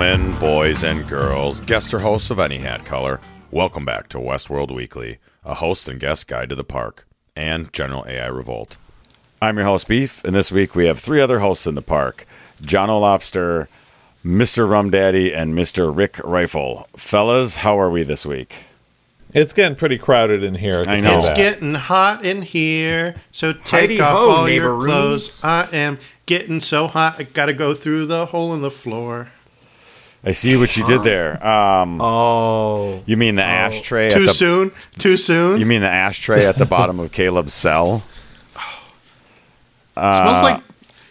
and gentlemen, boys and girls, guests or hosts of any hat color, welcome back to Westworld Weekly, a host and guest guide to the park and General AI Revolt. I'm your host, Beef, and this week we have three other hosts in the park John O'Lobster, Mr. Rum Daddy, and Mr. Rick Rifle. Fellas, how are we this week? It's getting pretty crowded in here. I know. It's getting hot in here, so take Heidi off ho, all your neighboroons. clothes. I am getting so hot, I gotta go through the hole in the floor. I see what you did there. Um, Oh, you mean the ashtray Too at the soon? Too soon? You mean the ashtray at the bottom of Caleb's cell? smells like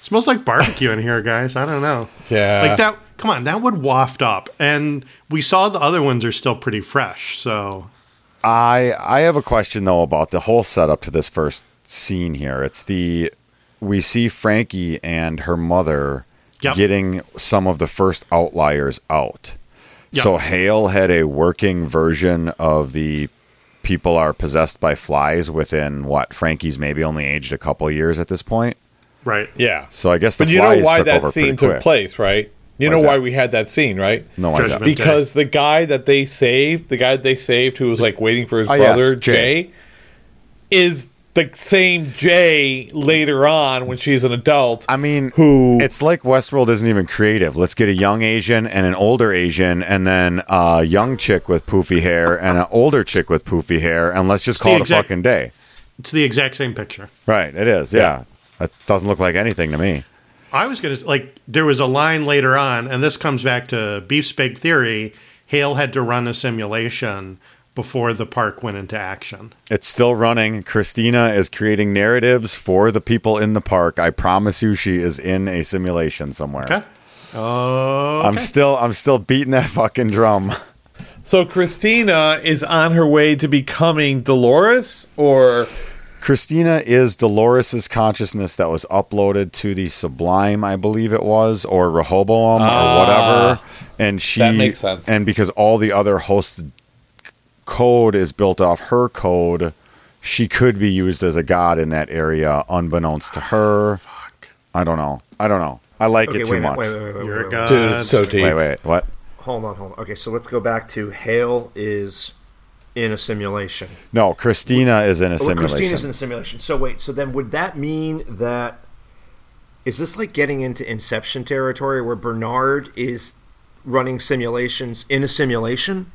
smells like barbecue in here, guys. I don't know. Yeah. Like that. Come on, that would waft up. And we saw the other ones are still pretty fresh. So I I have a question though about the whole setup to this first scene here. It's the we see Frankie and her mother Yep. getting some of the first outliers out. Yep. So Hale had a working version of the people are possessed by flies within what Frankie's maybe only aged a couple years at this point. right. yeah. So I guess the But you know flies why took that over scene pretty took quick. place, right? You Why know why we had that scene, right? No, why is that? Judgment. Because the guy that they saved, the guy that they saved who was like waiting for his Oh, yes, brother, Jay. Jay, is the same Jay later on when she's an adult. I mean, who It's like Westworld isn't even creative. Let's get a young Asian and an older Asian, and then a young chick with poofy hair and an older chick with poofy hair, and let's just call the it a fucking day. It's the exact same picture. Right? It is. Yeah. It doesn't look like anything to me. I was gonna like there was a line later on, and this comes back to Beef's big theory. Hale had to run a simulation before the park went into action. It's still running. Christina is creating narratives for the people in the park. I promise you, she is in a simulation somewhere. Okay. Oh, I'm still, I'm still beating that fucking drum. so Christina is on her way to becoming Dolores, or Christina is Dolores's consciousness that was uploaded to the Sublime, I believe it was, or Rehoboam or whatever. And she Ah. That makes sense. And because all the other hosts' code is built off her code, she could be used as a god in that area, unbeknownst to her. Oh, fuck. I don't know. I don't know. I like okay. it too a much. wait, wait, wait, wait, You're wait, a god. dude, it's so deep. Wait, wait, what? Hold on, hold on. Okay, so let's go back to Hale is in a simulation. No, Christina is in a Oh, simulation. Christina's in a simulation. So wait, so then would that mean that is this like getting into Inception territory where Bernard is running simulations in a simulation?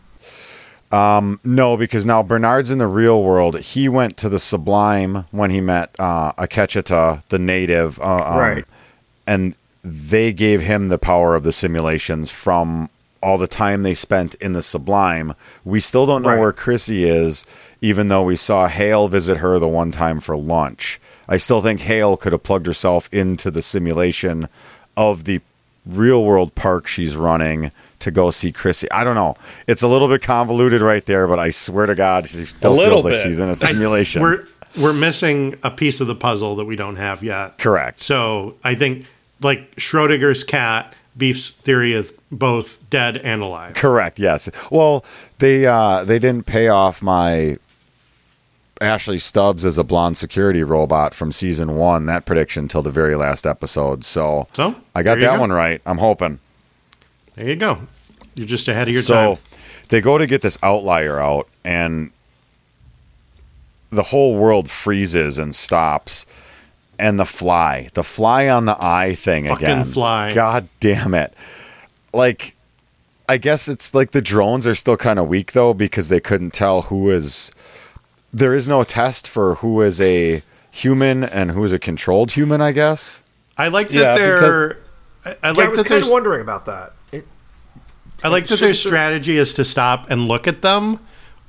No, because now Bernard's in the real world. He went to the Sublime when he met uh, Akecheta, the native, uh, um, Right. And they gave him the power of the simulations from all the time they spent in the Sublime. We still don't know Right. where Chrissy is, even though we saw Hale visit her the one time for lunch. I still think Hale could have plugged herself into the simulation of the real world park she's running to go see Chrissy. I don't know. It's a little bit convoluted right there, but I swear to God, she still little feels like she's in a simulation. We're we're missing a piece of the puzzle that we don't have yet. Correct. So I think like Schrodinger's cat, Beef's theory is both dead and alive. Correct. Yes. Well, they uh, they didn't pay off my Ashley Stubbs as a blonde security robot from season one. That prediction till the very last episode. So, So, I got that go. one right. I'm hoping. There you go. You're just ahead of your so time. So they go to get this outlier out, and the whole world freezes and stops. And the fly, the fly on the eye thing Fucking again. fly. God damn it! Like, I guess it's like the drones are still kind of weak though because they couldn't tell who is. There is no test for who is a human and who is a controlled human. I guess. I like that Yeah, they're. I, I Yeah, I like was that kind there's. of wondering about that. It, I like that Should- their strategy is to stop and look at them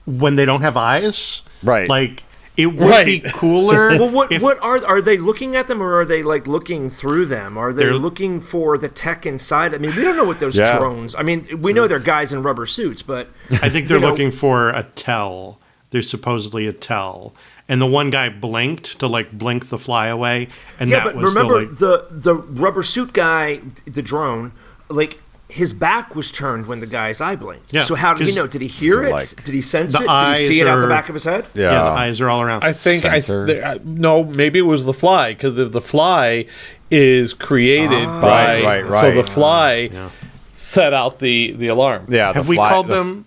when they don't have eyes. Right. Like it would Right. be cooler. well, what if- what are are they looking at them, or are they like looking through them? Are they looking for the tech inside? I mean, we don't know what those Yeah. drones. I mean, we know they're guys in rubber suits, but I think they're you know- looking for a tell. There's supposedly a tell, and the one guy blinked to like blink the fly away, and yeah, that but was remember the, like, the the rubber suit guy, the drone, like. His back was turned when the guy's eye blinked. Yeah, so how did he know? Did he hear it? like, did he sense the it? Did he see eyes it out the back of his head? Yeah. yeah, the eyes are all around. I think I, Sensor. th- I- uh, no, maybe it was the fly because if the fly is created ah. by Right, right, so the right. fly Yeah. set out the the alarm. Yeah, the Have we fly- called the f- them?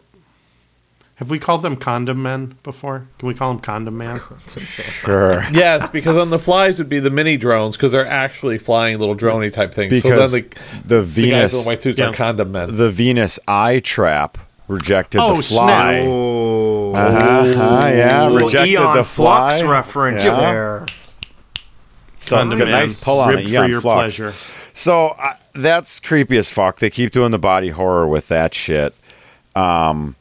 Have we called them condom men before? Can we call them condom man? Sure. Yes, because on the flies would be the mini drones because they're actually flying little droney type things. Because so then the the, the guys in Venus, the white suits Yeah. are condom men. the Venus eye trap rejected Oh, the fly. Oh, Uh-huh, yeah, rejected Eon the fly. Flux reference Yeah. there. So, Condom good, man. nice pull on Ribbed it. for your Flux. pleasure. So uh, that's creepy as fuck. They keep doing the body horror with that shit. Um,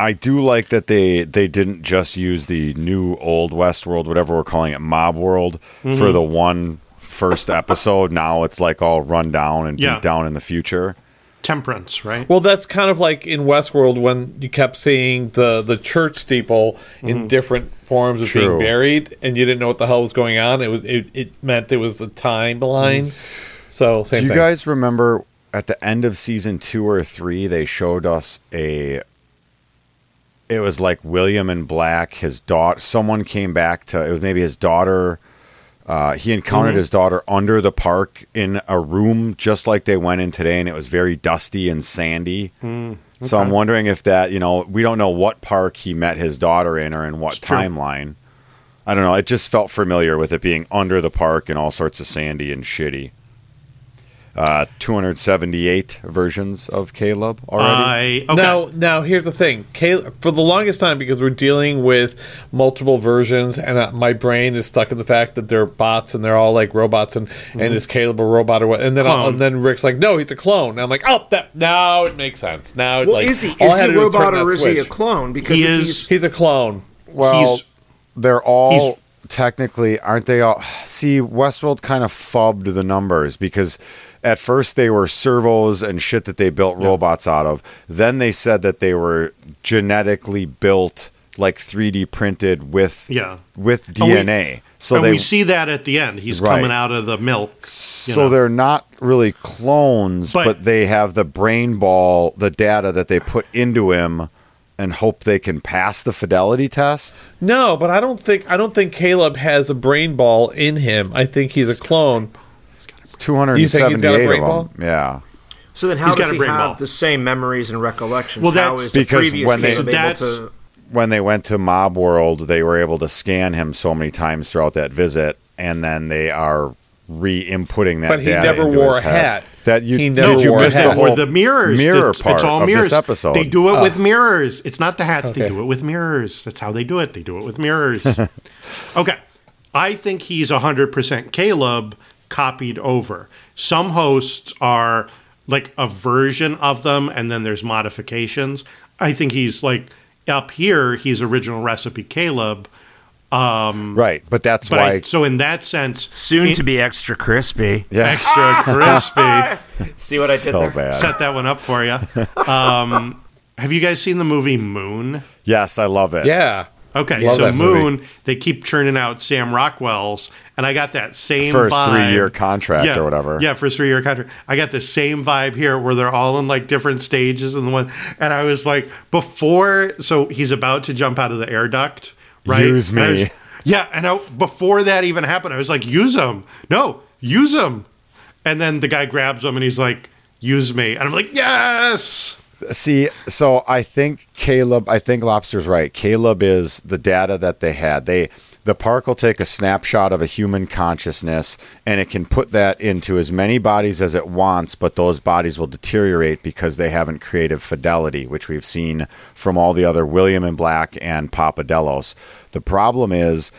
I do like that they they didn't just use the new old West world, whatever we're calling it, Mob World, Mm-hmm. for the one first episode. Now it's like all run down and Yeah. beat down in the future. Temperance, right? Well, that's kind of like in Westworld when you kept seeing the the church steeple in different forms of True. being buried, and you didn't know what the hell was going on. It was it, it meant it was a timeline. So same Do you thing. guys remember at the end of season two or three, they showed us a. It was like William and Black, his daughter. Someone came back to. It was maybe his daughter. Uh, he encountered his daughter under the park in a room just like they went in today, and it was very dusty and sandy. So I'm wondering if that, you know, we don't know what park he met his daughter in or in what It's true. timeline. I don't know. It just felt familiar with it being under the park and all sorts of sandy and shitty. Uh, 278 versions of Caleb already. I okay. Now, now here's the thing. Caleb, for the longest time, because we're dealing with multiple versions, and uh, my brain is stuck in the fact that they're bots and they're all like robots, and, and is Caleb a robot or what? And then I'll- and then Rick's like, no, he's a clone. And I'm like, oh, that now it makes sense. Now, it, Well, like, is he? all Is he a to do was turn robot or is he a clone? Because He is- he's He's a clone. well, he's- they're all he's- technically, aren't they all? See, Westworld kind of fubbed the numbers because at first they were servos and shit that they built robots out of. Then they said that they were genetically built, like 3D printed with Yeah. with And we- DNA. so they we see that at the end. He's Right. coming out of the milk. you So know. they're not really clones, But- but, they have the brain ball, the data that they put into him, and hope they can pass the fidelity test. No, but I don't think I don't think Caleb has a brain ball in him. I think he's a clone. Two hundred and seventy-eight two hundred You and think he's got a seventy-eight brain of ball? them. Yeah, so then how He's got does a he have ball. the same memories and recollections? Well, how that's- is the because previous when they- Caleb able to? when they went to Mob World, they were able to scan him so many times throughout that visit, and then they are re-inputting that. But he data never into wore a hat. That you He did you miss the With whole the mirrors. mirror It's- part it's all of mirrors. this episode? They do it Oh. with ah. mirrors. It's not the hats. They do it with mirrors. That's how they do it. They do it with mirrors. okay. I think he's 100% Caleb copied over. Some hosts are like a version of them and then there's modifications. I think he's like up here, he's original recipe Caleb. Right, but that's But why. I, so in that sense, Soon in- to be extra crispy. yeah, extra crispy. See what I did so there? bad. set that one up for you. Um, have you guys seen the movie Moon? Yes, I love it. Yeah. Okay, Love so that movie. Moon, they keep churning out Sam Rockwell's, and I got that same First vibe. three-year contract yeah, or whatever. Yeah, first three year contract. I got the same vibe here, where they're all in like different stages, and the one, and I was like, before, so he's about to jump out of the air duct, right? Use And me. was- yeah, and I, before that even happened, I was like, use him. No, use him. And then the guy grabs him, and he's like, use me, and I'm like, yes. See, so I think Caleb, I think Lobster's right. Caleb is the data that they had. They the park will take a snapshot of a human consciousness and it can put that into as many bodies as it wants, but those bodies will deteriorate because they haven't created fidelity, which we've seen from all the other William and Black and Papadelos. The problem is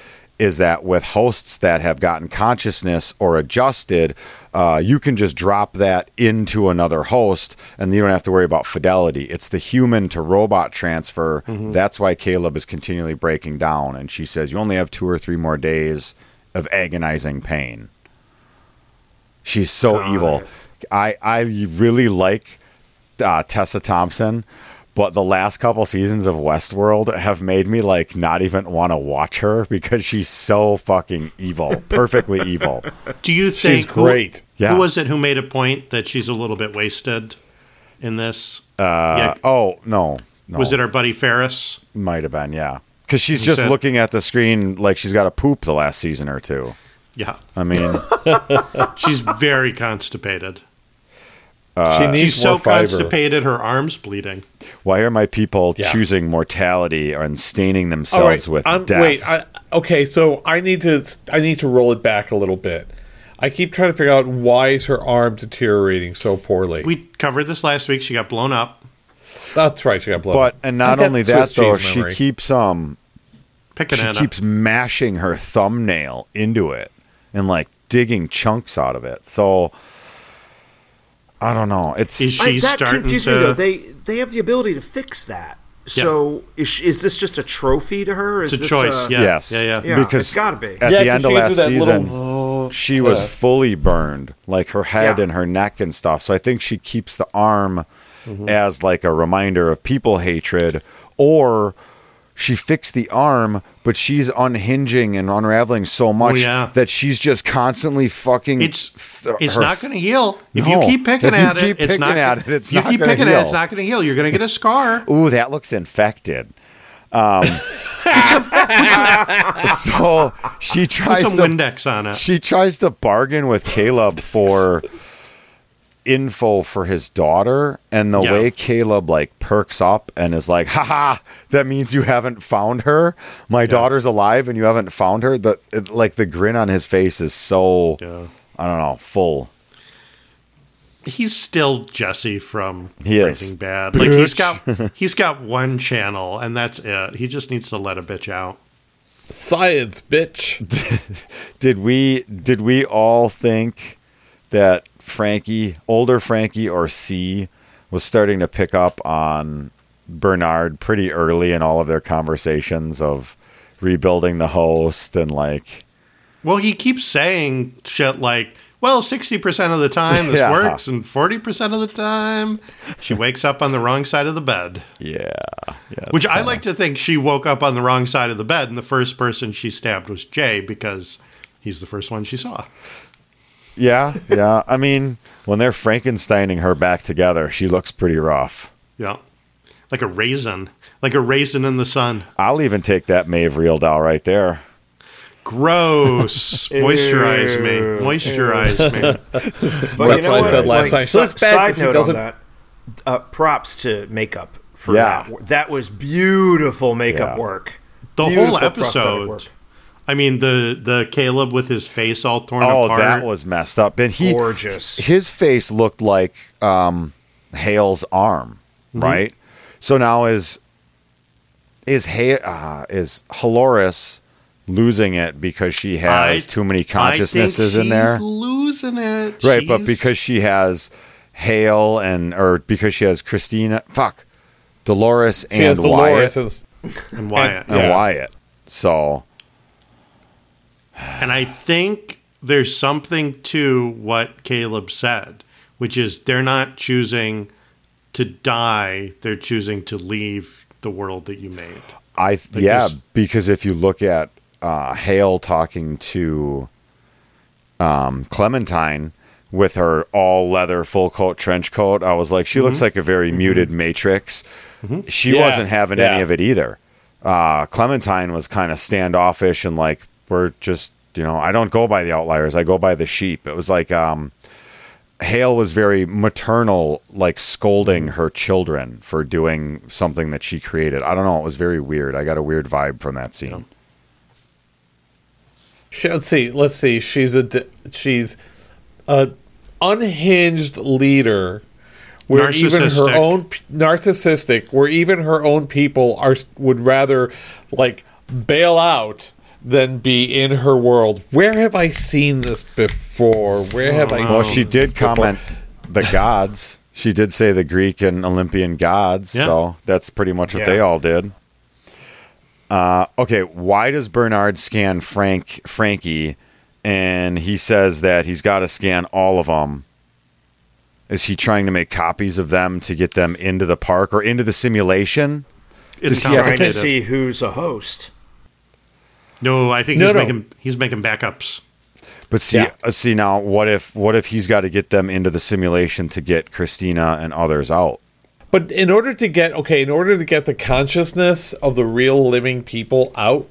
is that with hosts that have gotten consciousness or adjusted, uh, you can just drop that into another host and you don't have to worry about fidelity. It's the human to robot transfer. That's why Caleb is continually breaking down. And she says, You only have two or three more days of agonizing pain. She's so Got evil. I, I really like uh, Tessa Thompson, but the last couple seasons of Westworld have made me like not even want to watch her because she's so fucking evil, perfectly evil. Do you She's think who- great. Yeah. Who was it who made a point that she's a little bit wasted in this? Uh, Yeah. oh no, no, Was it our buddy Ferris? Might have been, yeah. Because she's Who just said- looking at the screen like she's got to poop the last season or two. Yeah, I mean, she's very constipated. She needs She's so fiber. constipated, her arms bleeding. Why are my people Yeah. choosing mortality and staining themselves right, with I'm- death? Wait, I, okay, so I need to I need to roll it back a little bit. I keep trying to figure out why is her arm deteriorating so poorly. We covered this last week. She got blown up. That's right, she got blown. Up. But up. and not I got only Swiss that though, she memory. keeps um Picking she it keeps mashing her thumbnail into it and like digging chunks out of it. So I don't know. It's Is I, she that starting confused to? me though. They they have the ability to fix that. So is, is this just a trophy to her? Is it's a this choice. uh, yeah. yes, Yeah. Yeah. Yeah, because it's gotta be. at Yeah, the 'cause end of she last season, little- she was Yeah. fully burned, like her head Yeah. and her neck and stuff. So I think she keeps the arm Mm-hmm. as like a reminder of people hatred, or she fixed the arm, but she's unhinging and unraveling so much Oh, yeah. that she's just constantly fucking. It's th- it's not going to heal if No. you keep picking you at keep it. It's picking not at gonna- it, it's you keep gonna picking at it. It's heal. not going to heal. You're going to get a scar. Ooh, that looks infected. Um, so she Put tries some to Windex on it. she tries to bargain with Caleb for info for his daughter and the Yeah. way Caleb like perks up and is like haha that means you haven't found her my daughter's alive and you haven't found her the it, like the grin on his face is so Yeah. I don't know full He's still Jesse from He is. Breaking Bad. Like he's got he's got one channel and that's it. He just needs to let a bitch out. Science, bitch. did we did we all think that Frankie, older Frankie or C, was starting to pick up on Bernard pretty early in all of their conversations of rebuilding the host and like Well, he keeps saying shit like, "Well, sixty percent of the time this Yeah. works, and forty percent of the time she wakes up on the wrong side of the bed." yeah, yeah Which I like to think she woke up on the wrong side of the bed, and the first person she stabbed was Jay because he's the first one she saw. Yeah yeah I mean when they're Frankensteining her back together she looks pretty rough Yeah, like a raisin, like a raisin in the sun. I'll even take that Maeve real doll right there Gross. Moisturize me. Moisturize me. But you know what I what? said last Like, night. She looks bad side 'cause note doesn't- on that. Uh, props to makeup for Yeah. that. That was beautiful makeup Yeah. work. The Beautiful whole prosthetic episode. Work. I mean, the the Caleb with his face all torn oh apart. that was messed up and he Gorgeous. his face looked like um, Hale's arm, Mm-hmm. right? So now is is Hale, uh, is Haloris losing it because she has I- too many I think consciousnesses in there, Losing it. right? But because she has Hale and or because she has Christina, fuck, Dolores She has and Dolores Wyatt and- and Wyatt. and Yeah. Wyatt. So And I think there's something to what Caleb said, which is they're not choosing to die, they're choosing to leave the world that you made. I yeah, this- because if you look at uh, Hale talking to um, Clementine with her all leather full coat trench coat, I was like, she looks like a very muted Matrix. She Yeah, wasn't having any of it either. Uh, Clementine was kind of standoffish and like, we're just you know, I don't go by the outliers, I go by the sheep. It was like um, Hale was very maternal, like scolding her children for doing something that she created. I don't know. It was very weird. I got a weird vibe from that scene. She- let's see. Let's see. She's a she's a unhinged leader, where even her own narcissistic, where even her own people are would rather like bail out than be in her world. Where have I seen this before? Where have I? Well, seen she did this before? comment the gods. She did say the Greek and Olympian gods. Yeah. So that's pretty much what Yeah. they all did. Uh, okay, why does Bernard scan Frank Frankie, and he says that he's got to scan all of them? Is he trying to make copies of them to get them into the park or into the simulation? It's Does he have- Trying to see who's a host. No, I think No, he's no. making he's making backups. But see, Yeah. uh, see now, what if what if he's got to get them into the simulation to get Christina and others out? But in order to get okay, in order to get the consciousness of the real living people out,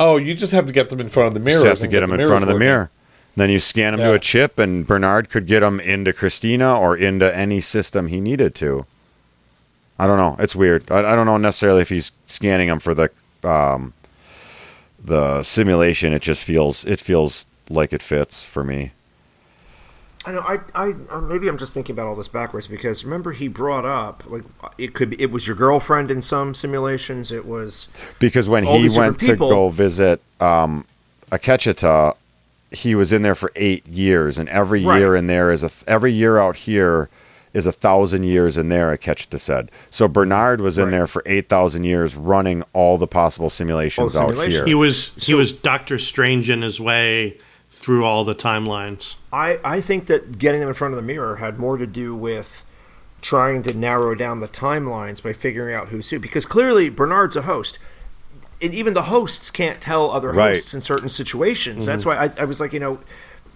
oh, you just have to get them in front of the mirror. You have to get them in front of the mirror. Then you scan him to a chip, and Bernard could get them into Christina or into any system he needed to. I don't know. It's weird. I, I don't know necessarily if he's scanning them for the um, the simulation. It just feels it feels like it fits for me. I know. I, I, uh, maybe I'm just thinking about all this backwards because remember he brought up like it could be it was your girlfriend in some simulations. It was Because when he went to go visit um, Akecheta, he was in there for eight years, and every Right. year in there is a every year out here is a thousand years in there. Akecheta said. So Bernard was in Right. there for eight thousand years, running all the possible simulations, out simulations. here. He was he So- was Doctor Strange in his way through all the timelines. I, I think that getting them in front of the mirror had more to do with trying to narrow down the timelines by figuring out who's who. Because clearly Bernard's a host. And even the hosts can't tell other Right. hosts in certain situations. That's mm-hmm. why I, I was like, you know,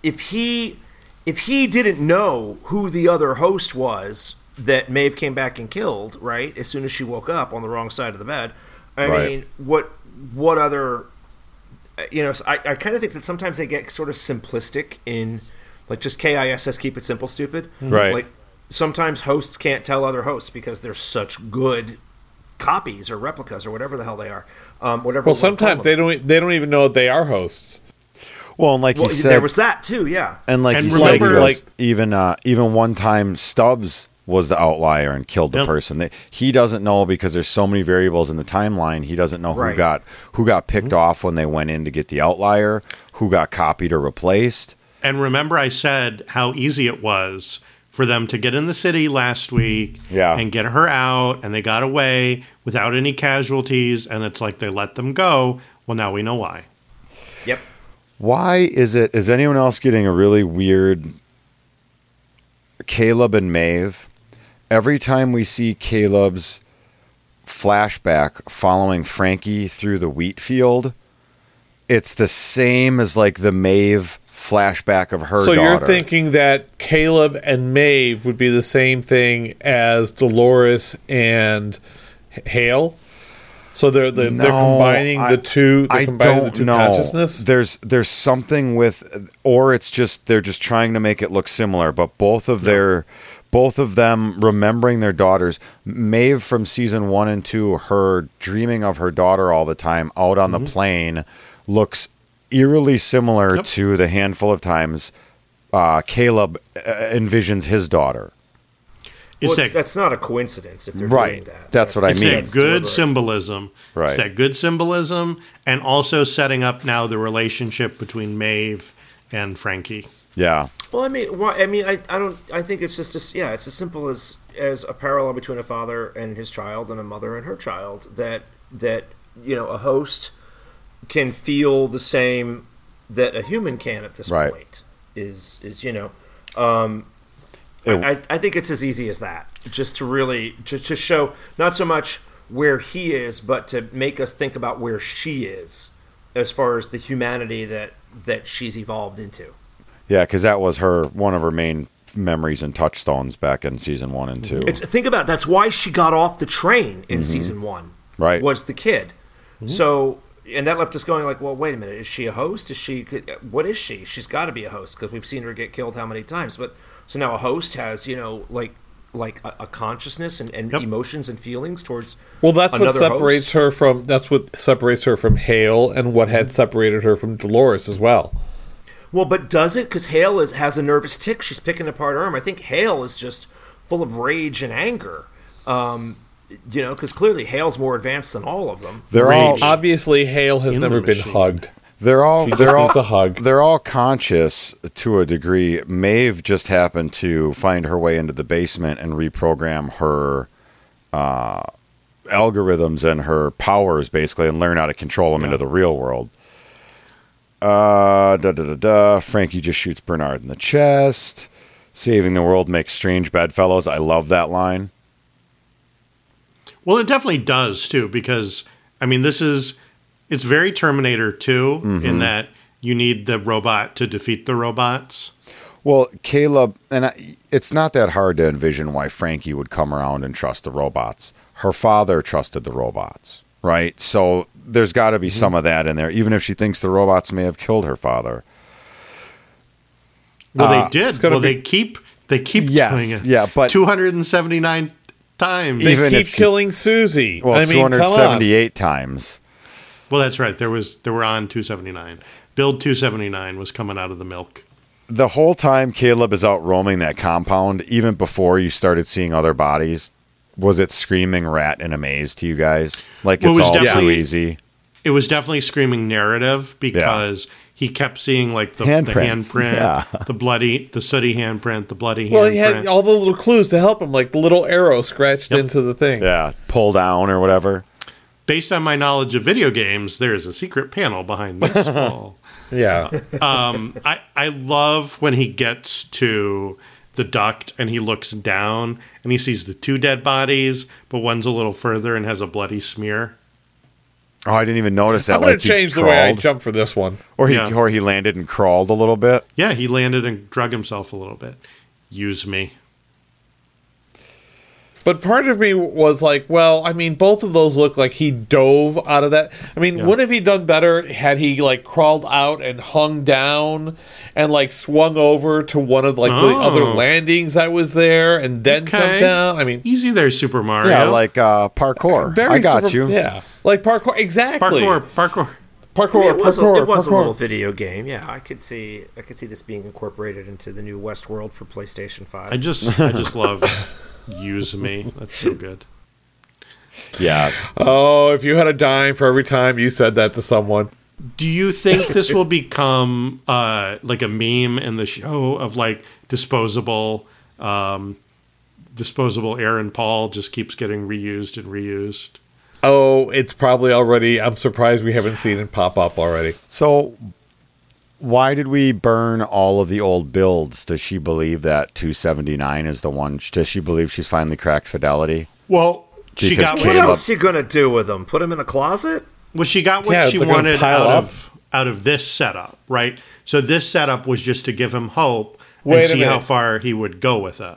if he if he didn't know who the other host was that Maeve came back and killed, right, as soon as she woke up on the wrong side of the bed, I Right. mean, what what other you know, I, I kind of think that sometimes they get sort of simplistic in, like, just KISS, keep it simple, stupid. Right. Like, sometimes hosts can't tell other hosts because they're such good copies or replicas or whatever the hell they are. Um, whatever. Well, we wanna call sometimes they don't they don't even know they are hosts. Well, and like Well, you said, there was that too, yeah. and like And you said, he remember, goes, like- even uh, even one time Stubbs was the outlier and killed the Yep. person. They, he doesn't know because there's so many variables in the timeline. He doesn't know who Right. got who got picked off when they went in to get the outlier, who got copied or replaced. And remember, I said how easy it was for them to get in the city last week Yeah. and get her out, and they got away without any casualties. And it's like they let them go. Well, now we know why. Yep. Why is it? Is anyone else getting a really weird Caleb and Maeve? Every time we see Caleb's flashback following Frankie through the wheat field, it's the same as like the Maeve flashback of her so daughter. you're thinking that Caleb and Maeve would be the same thing as Dolores and Hale? So they're they're, they're combining I- the two. I don't the two know. consciousness. There's there's something with, or it's just they're just trying to make it look similar. But both of their, both of them remembering their daughters. Maeve from season one and two, her dreaming of her daughter all the time out on Mm-hmm. the plain, looks eerily similar Yep. to the handful of times uh, Caleb uh, envisions his daughter. It's Well, it's, that, that's not a coincidence if they're Right. doing that. That's what I it's mean. that good deliberate. symbolism. Right. It's that good symbolism, and also setting up now the relationship between Maeve and Frankie. Yeah, Well, I mean, why, I mean, I, I don't. I think it's just as yeah, it's as simple as as a parallel between a father and his child and a mother and her child. That that you know, a host can feel the same that a human can at this Right. point. Is is you know, um, It- I, I think it's as easy as that. Just to really just to show not so much where he is, but to make us think about where she is, as far as the humanity that that she's evolved into. yeah, because that was her one of her main memories and touchstones back in season one and two. It's think about it, that's why she got off the train in season one. Mm-hmm. Right. Was the kid. So and that left us going like, well, wait a minute, is she a host? Is she what is she? She's got to be a host because we've seen her get killed how many times? But so now a host has, you know, like like a, a consciousness and, and Yep. emotions and feelings towards Well, that's what separates host. her from. That's what separates her from Hale, and what had separated her from Dolores as well. Well, but does it? Because Hale is has a nervous tick. She's picking apart her arm. I think Hale is just full of rage and anger. Um, you know, because clearly Hale's more advanced than all of them. they're all Obviously, Hale has In never been hugged. They're all She they're just all a hug. they're all conscious to a degree. Maeve just happened to find her way into the basement and reprogram her uh, algorithms and her powers basically, and learn how to control them into the real world. Uh, da da da da. Frankie just shoots Bernard in the chest. Saving the world makes strange bedfellows. I love that line. Well, it definitely does too, because I mean, this is it's very Terminator 2 Mm-hmm. in that you need the robot to defeat the robots. Well, Caleb, and I, it's not that hard to envision why Frankie would come around and trust the robots. Her father trusted the robots, right? So there's got to be some of that in there, even if she thinks the robots may have killed her father. Well, Uh, they did. gonna Well, be- they keep they keep Yes, doing it. yeah, but- 279 times. They Even keep if she- killing Susie. well, I mean, two come hundred on. seventy-eight times. Well, that's right. There was there were on 279. Build 279 was coming out of the milk. The whole time Caleb is out roaming that compound, even before you started seeing other bodies, was it screaming rat in a maze to you guys? Like Well, it it's was all too definitely- easy. It was definitely screaming narrative because he kept seeing like the, the Handprints, handprint, yeah. the bloody, the sooty handprint, the bloody Well, he handprint. had all the little clues to help him, like the little arrow scratched Yep. into the thing. Yeah, pull down or whatever. Based on my knowledge of video games, there is a secret panel behind this wall. Yeah. um, I, I love when he gets to the duct and he looks down and he sees the two dead bodies, but one's a little further and has a bloody smear. Oh, I didn't even notice that. I'm going like to he change the way I crawled. jump for this one. or he Yeah. or he landed and crawled a little bit. Yeah, he landed and drug himself a little bit. Use me. But part of me was like, well, I mean, both of those look like he dove out of that. I mean, wouldn't have he done better had he like crawled out and hung down and like swung over to one of like the Oh. other landings that was there and then come down? I mean, Easy there, Super Mario. Yeah, like uh, parkour. very I got super- you. Yeah, like parkour. Exactly. parkour, parkour. Parkour. it was, parkour. a, it was a little video game. Yeah, I could see I could see this being incorporated into the new Westworld for PlayStation Five. I just, I just love use me. That's so good. Yeah. Oh, if you had a dime for every time you said that to someone. Do you think this will become uh, like a meme in the show of like disposable, um, disposable Aaron Paul just keeps getting reused and reused? Oh, it's probably already. I'm surprised we haven't seen it pop up already. So, why did we burn all of the old builds? Does she believe that 279 is the one? Does she believe she's finally cracked fidelity? Well, she Because got what Caleb- else you gonna do with them? Put them in a closet? well, she got what Yeah, she wanted out up. of out of this setup, right? So this setup was just to give him hope Wait and a see how far he would go with it.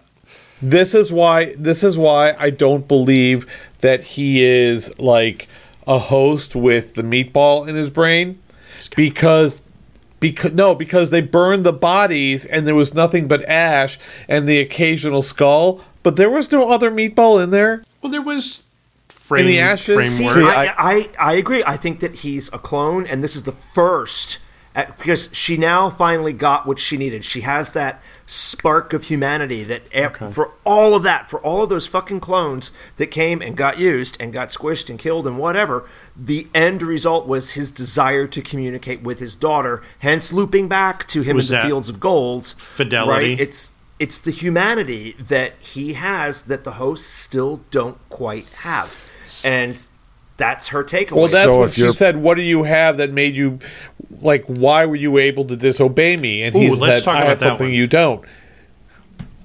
This is why. This is why I don't believe that he is like a host with the meatball in his brain, because. Because no, because they burned the bodies and there was nothing but ash and the occasional skull, but there was no other meatball in there. Well, there was frame, the ashes? framework. See, See, I, I, I agree. I think that he's a clone, and this is the first uh, because she now finally got what she needed. She has that spark of humanity that e- for all of that, for all of those fucking clones that came and got used and got squished and killed and whatever, the end result was his desire to communicate with his daughter. Hence, looping back to him Was in the fields of gold. fidelity? Right? It's it's the humanity that he has that the hosts still don't quite have, and that's her takeaway. Well, that's So what she said. What do you have that made you like? Why were you able to disobey me? And he Ooh, let's said, talk "I about have something one. you don't.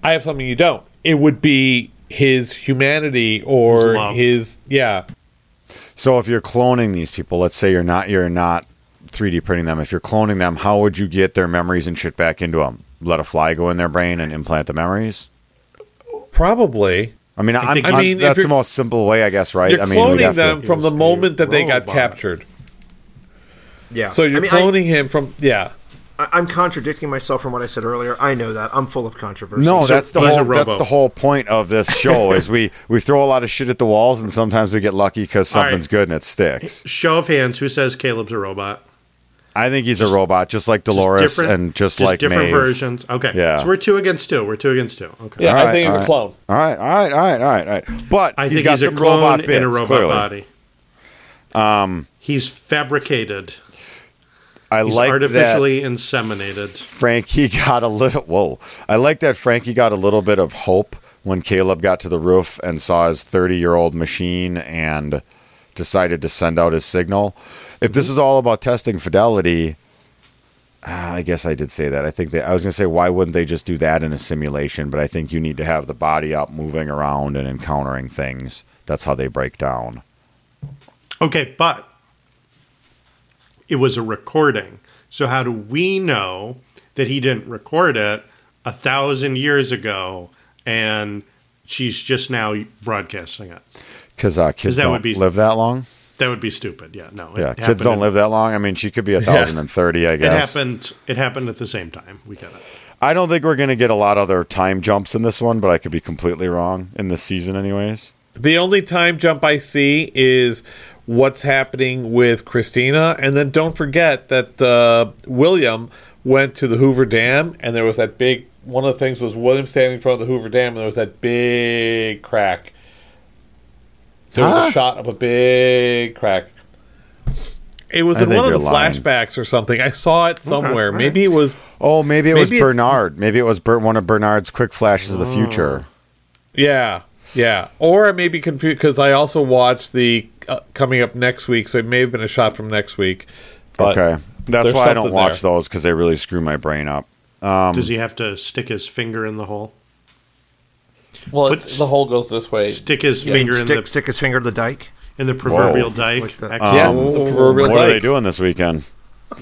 I have something you don't. It would be his humanity or His his yeah." So, if you're cloning these people, let's say you're not you're not 3D printing them. If you're cloning them, how would you get their memories and shit back into them? Let a fly go in their brain and implant the memories? Probably. I mean, I think- am I mean, that's the most simple way, I guess, right? You're I mean, cloning have them to. from the moment that they got robot. captured. yeah. So you're I mean, I- cloning him from yeah. I, I'm contradicting myself from what I said earlier. I know that. I'm full of controversy. No, that's the whole. That's the whole point of this show is we we throw a lot of shit at the walls and sometimes we get lucky because All right. something's good and it sticks. Show of hands. Who says Caleb's a robot? I think he's a robot, just like Dolores different- and just, like different Maeve. versions. Okay, Yeah. So we're two against two. We're two against two. Okay. Yeah, All I think he's all a clone. All right, all right, all right, all right, all right. But I he's think got he's a clone robot bits. in a robot clearly. body. Um, he's fabricated. I He's like that artificially inseminated. Frankie got a little. Whoa! I like that Frankie got a little bit of hope when Caleb got to the roof and saw his thirty-year-old machine and decided to send out his signal. If this was all about testing fidelity, ah, I guess I did say that. I think that I was going to say why wouldn't they just do that in a simulation? But I think you need to have the body up, moving around, and encountering things. That's how they break down. Okay, but it was a recording. So how do we know that he didn't record it a thousand years ago and she's just now broadcasting it? Because uh, kids that don't would be- live that long. That would be stupid. Yeah, no. it Yeah, kids don't live that long. I mean, she could be a thousand and thirty. I guess It happened. It happened at the same time. We got it. I don't think we're gonna get a lot of other time jumps in this one, but I could be completely wrong in this season, anyways. The only time jump I see is what's happening with Christina, and then don't forget that uh, William went to the Hoover Dam, and there was that big. One of the things was William standing in front of the Hoover Dam, and there was that big crack. There was Huh? a shot of a big crack. It was I in one of the lying. flashbacks or something. I saw it somewhere. all right. Maybe it was. Oh, maybe it was Maybe it's- Bernard. Maybe it was Ber- one of Bernard's quick flashes of the future. Yeah, yeah. Or I may be confused because I also watched the uh, coming up next week, so it may have been a shot from next week. But okay, that's why I don't watch there. those because they really screw my brain up. Um, Does he have to stick his finger in the hole? Well, But the hole goes this way. Stick his finger in the stick his finger to the dike. in the proverbial Whoa. dike. Like the- Actually, Yeah, Um, the proverbial what are they doing this weekend?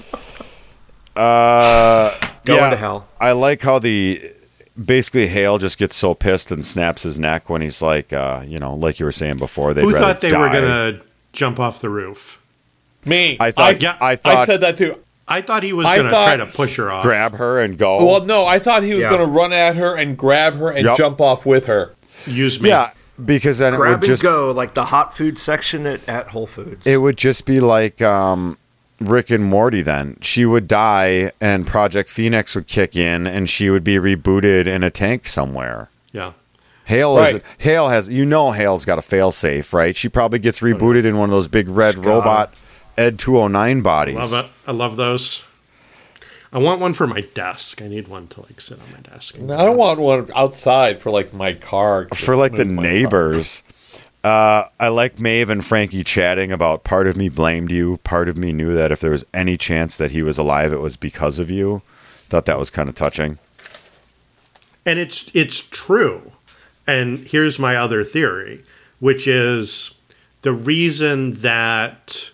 Uh, Going yeah, to hell. I like how the basically Hale just gets so pissed and snaps his neck when he's like, uh, you know, like you were saying before. They'd who thought they were gonna jump off the roof? Me. I thought- I, I thought- I said that too. I thought he was gonna try to push her off. grab her and go? Well, no, I thought he was Yeah. going to run at her and grab her and Yup. jump off with her. Use me. yeah, because then it Grab would and just go like the hot food section at, at Whole Foods. it would just be like um, Rick and Morty. Then she would die, and Project Phoenix would kick in, and she would be rebooted in a tank somewhere. Yeah. Hale is Hale has you know Hale's got a failsafe, right? She probably gets Oh, rebooted in one of those big red robot Ed 209 bodies. Love it. I love those. I want one for my desk. I need one to like sit on my desk. I don't want one outside for like my car. For like the Move my car. neighbors. Uh, I like Maeve and Frankie chatting about part of me blamed you, part of me knew that if there was any chance that he was alive, it was because of you. Thought that was kind of touching. and it's it's true. And here's my other theory, which is the reason that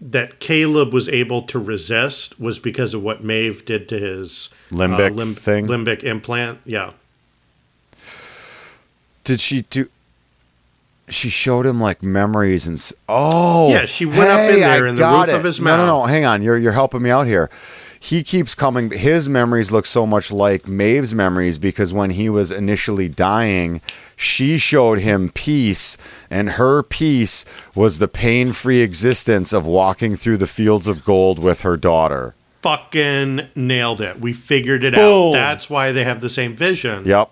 that Caleb was able to resist was because of what Maeve did to his uh, Limbic thing? limbic implant. Yeah, Did she do? She showed him like memories and oh Yeah, she went up in there I in the roof it. of his No, no, no. Hang on, you're you're helping me out here. He keeps coming. His memories look so much like Maeve's memories because when he was initially dying, she showed him peace, and her peace was the pain-free existence of walking through the fields of gold with her daughter. fucking nailed it. We figured it Boom. out. That's why they have the same vision. Yep,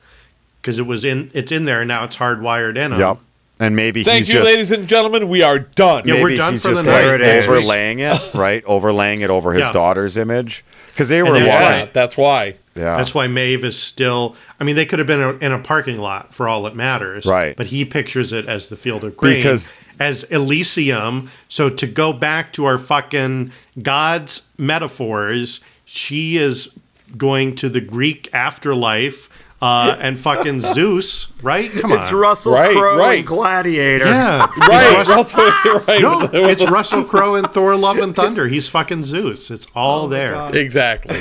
because it was in it's in there and now it's hardwired in them. yep. And maybe Thank he's you, just ladies and gentlemen. We are done. Yeah, maybe we're done he's for the just night. like There it is. overlaying it, right? overlaying it over his Yeah. daughter's image because they were that's walking. Yeah, right. that's why. Yeah, That's why Maeve is still. I mean, they could have been in a, in a parking lot for all it matters, Right. But he pictures it as the field of grain, Because- as Elysium. So to go back to our fucking gods metaphors, she is going to the Greek afterlife uh, and fucking Zeus, right? Come on, it's Russell Right, Crowe right. and Gladiator. yeah, Right, It's Russell, right. no, with the- with it's Russell Crowe and Thor: Love and Thunder. He's fucking Zeus. It's all there. exactly.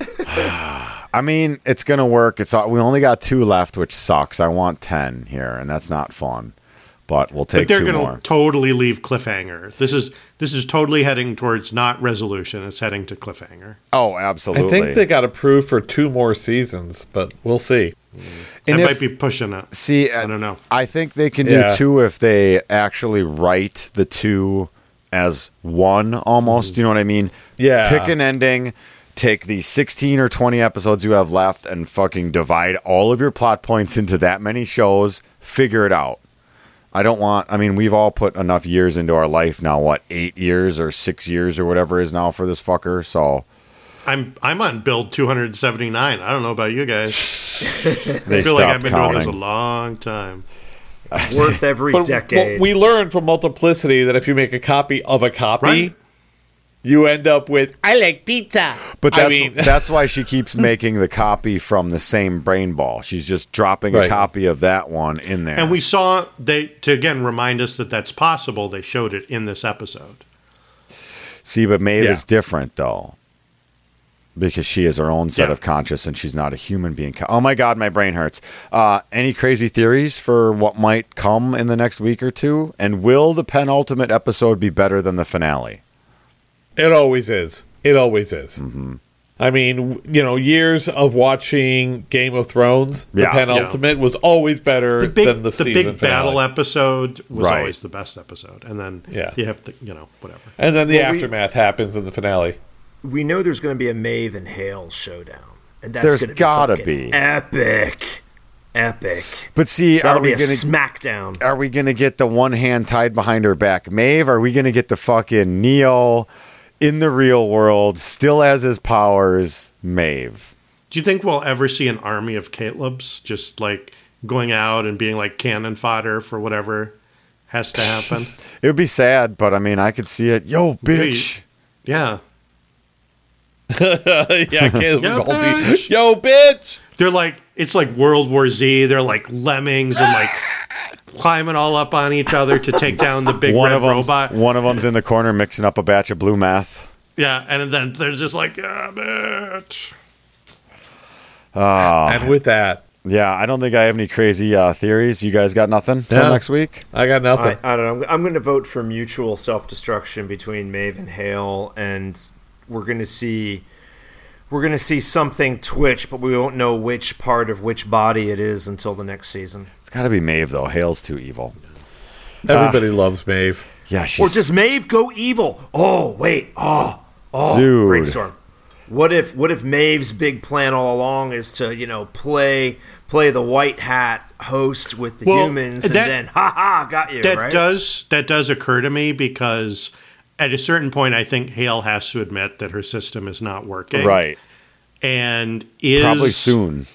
I mean, it's gonna work. It's we only got two left, which sucks. I want ten here, and that's not fun. But we'll take. But take they're going to totally leave cliffhanger. This is this is totally heading towards not resolution. It's heading to cliffhanger. oh, absolutely. I think they got approved for two more seasons, but we'll see. And that if- might be pushing it. See, I don't know. I think they can Yeah. do two if they actually write the two as one, almost. You know what I mean? Yeah. Pick an ending. Take the 16 or 20 episodes you have left and fucking divide all of your plot points into that many shows. Figure it out. I don't want. I mean, we've all put enough years into our life now. What eight years or six years or whatever is now for this fucker. So I'm I'm on build 279. I don't know about you guys. they I feel like I've been doing this a long time. Worth every But decade. but we learned from multiplicity that if you make a copy of a copy, Right. You end up with I like pizza. But I that's mean- that's why she keeps making the copy from the same brain ball. She's just dropping a copy of that one in there. And we saw they to again remind us that that's possible. They showed it in this episode. see, but Maeve Yeah. is different though. because she is her own set Yeah. of conscious and she's not a human being. Oh my god, my brain hurts. Uh, any crazy theories for what might come in the next week or two? And will the penultimate episode be better than the finale? It always is. It always is. Mm-hmm. I mean, you know, years of watching Game of Thrones, the Yeah. penultimate was always better The big, than the, the, season big battle episode was Right. always the best episode, and then Yeah. you have to, you know, whatever. and then the Well, we- aftermath happens in the finale. We know there's going to be a Maeve and Hale showdown, and that's There's gonna be gotta be. epic, epic. But see, That'll are we be a gonna smackdown. are we gonna get the one hand tied behind her back, Maeve? Are we gonna get the fucking Neo in the real world, still has his powers, Maeve? Do you think we'll ever see an army of Caleb's just like going out and being like cannon fodder for whatever has to happen? It would be sad, but I mean, I could see it. Yo, bitch. yeah. yeah, Caleb Yo, Goldie. bitch. Yo, bitch! They're like it's like World War Z. They're like lemmings and like climbing all up on each other to take down the big One red of them's robot. one of them's in the corner mixing up a batch of blue math. Yeah, and then they're just like, yeah, bitch. and with that, Yeah, I don't think I have any crazy uh, theories. You guys got nothing till No. next week? I got nothing. I, I don't know. I'm going to vote for mutual self destruction between Maeve and Hale, and we're going to see we're going to see something twitch, but we won't know which part of which body it is until the next season. It's got to be Maeve though. Hale's too evil. Everybody loves Maeve. Yeah, she's Or does Maeve go evil? Oh wait, oh oh, Dude. brainstorm. What if what if Maeve's big plan all along is to you know play play the white hat host with the Well, humans, and that- then ha ha got you That right? does that does occur to me because at a certain point, I think Hale has to admit that her system is not working. right. and is Probably soon.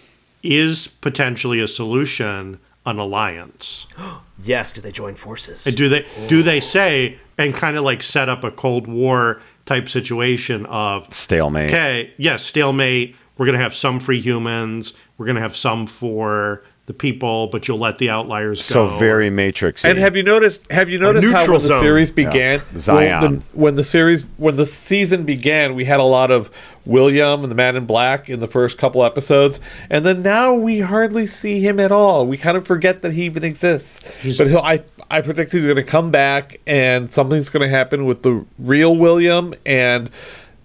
is potentially a solution an alliance. yes. Do they join forces? And do they do they oh. say and kind of like set up a Cold War type situation of Stalemate. okay, yes, stalemate. We're gonna have some free humans. We're gonna have some for the people, but you'll let the outliers So go. So very Matrix. And have you noticed? Have you noticed how neutral when the series began, Zion. when the, when the series, when the season began, we had a lot of William and the Man in Black in the first couple episodes, and then now we hardly see him at all. We kind of forget that he even exists. but he'll, I, I predict he's going to come back, and something's going to happen with the real William and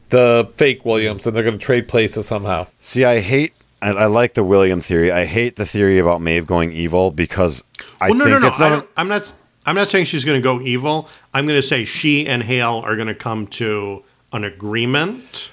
the fake Williams, and they're going to trade places somehow. See, I hate. I, I like the William theory. I hate the theory about Maeve going evil because I Well, no, think no, no. it's I don't, I'm not. I'm not saying she's going to go evil. I'm going to say she and Hale are going to come to an agreement,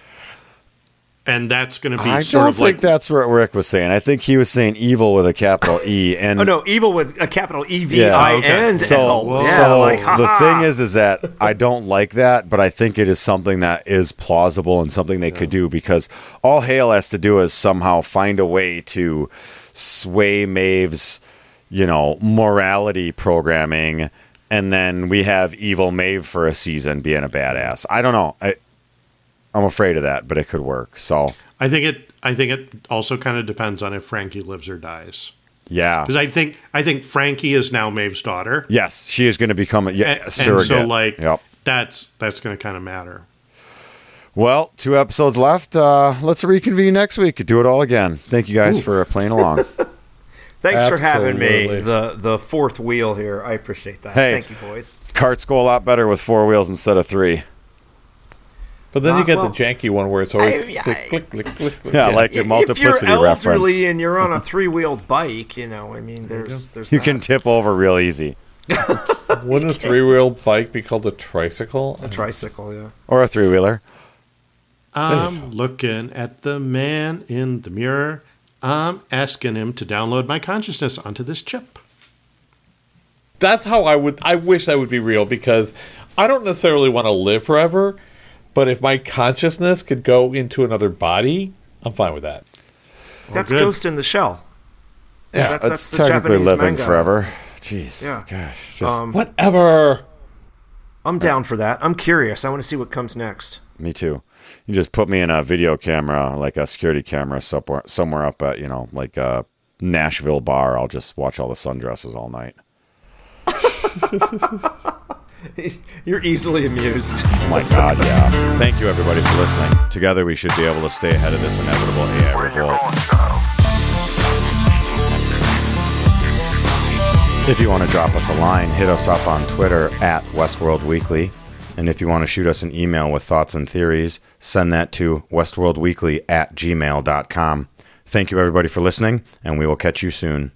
and that's going to be I sort don't of think like that's what Rick was saying. I think he was saying evil with a capital E. And oh no, evil with a capital E V I N. So, Yeah, so like, the thing is, is that I don't like that, but I think it is something that is plausible and something they could do because all Hale has to do is somehow find a way to sway Maeve's, you know, morality programming, and then we have evil Maeve for a season being a badass. I don't know. I, I'm afraid of that, but it could work. So I think it. I think it also kind of depends on if Frankie lives or dies. yeah, Because I think I think Frankie is now Maeve's daughter, yes, she is going to become a, yeah, and, a and surrogate. so like yep. that's that's going to kind of matter. Well, two episodes left. Uh, let's reconvene next week. Do it all again. Thank you guys for playing along. Thanks for having me. The the fourth wheel here. I appreciate that. Hey. Thank you, boys. Carts go a lot better with four wheels instead of three. But then Uh, you get well, the janky one where it's always I- yeah, click, click, click, click, click. Yeah, like If your you're multiplicity elderly reference. and you're on a three wheeled bike, you know, I mean, there's there's You that. can tip over real easy, Wouldn't a three-wheeled bike be called a tricycle? a tricycle, yeah. or a three wheeler. I'm looking at the man in the mirror. I'm asking him to download my consciousness onto this chip. That's how I would. I wish that would be real because I don't necessarily want to live forever, but if my consciousness could go into another body, I'm fine with that. That's good. Ghost in the Shell. Yeah, that's- that's, that's the technically Japanese living manga. forever. Jeez, Yeah. gosh, just Um, Whatever. I'm down for that. I'm curious. I want to see what comes next. me too. You just put me in a video camera, like a security camera, somewhere, somewhere up at you know, like a Nashville bar. I'll just watch all the sundresses all night. You're easily amused. Oh my God, yeah. Thank you, everybody, for listening. Together, we should be able to stay ahead of this inevitable AI revolt. If you want to drop us a line, hit us up on Twitter at Westworld Weekly. And if you want to shoot us an email with thoughts and theories, send that to westworldweekly at gmail.com. Thank you, everybody, for listening, and we will catch you soon.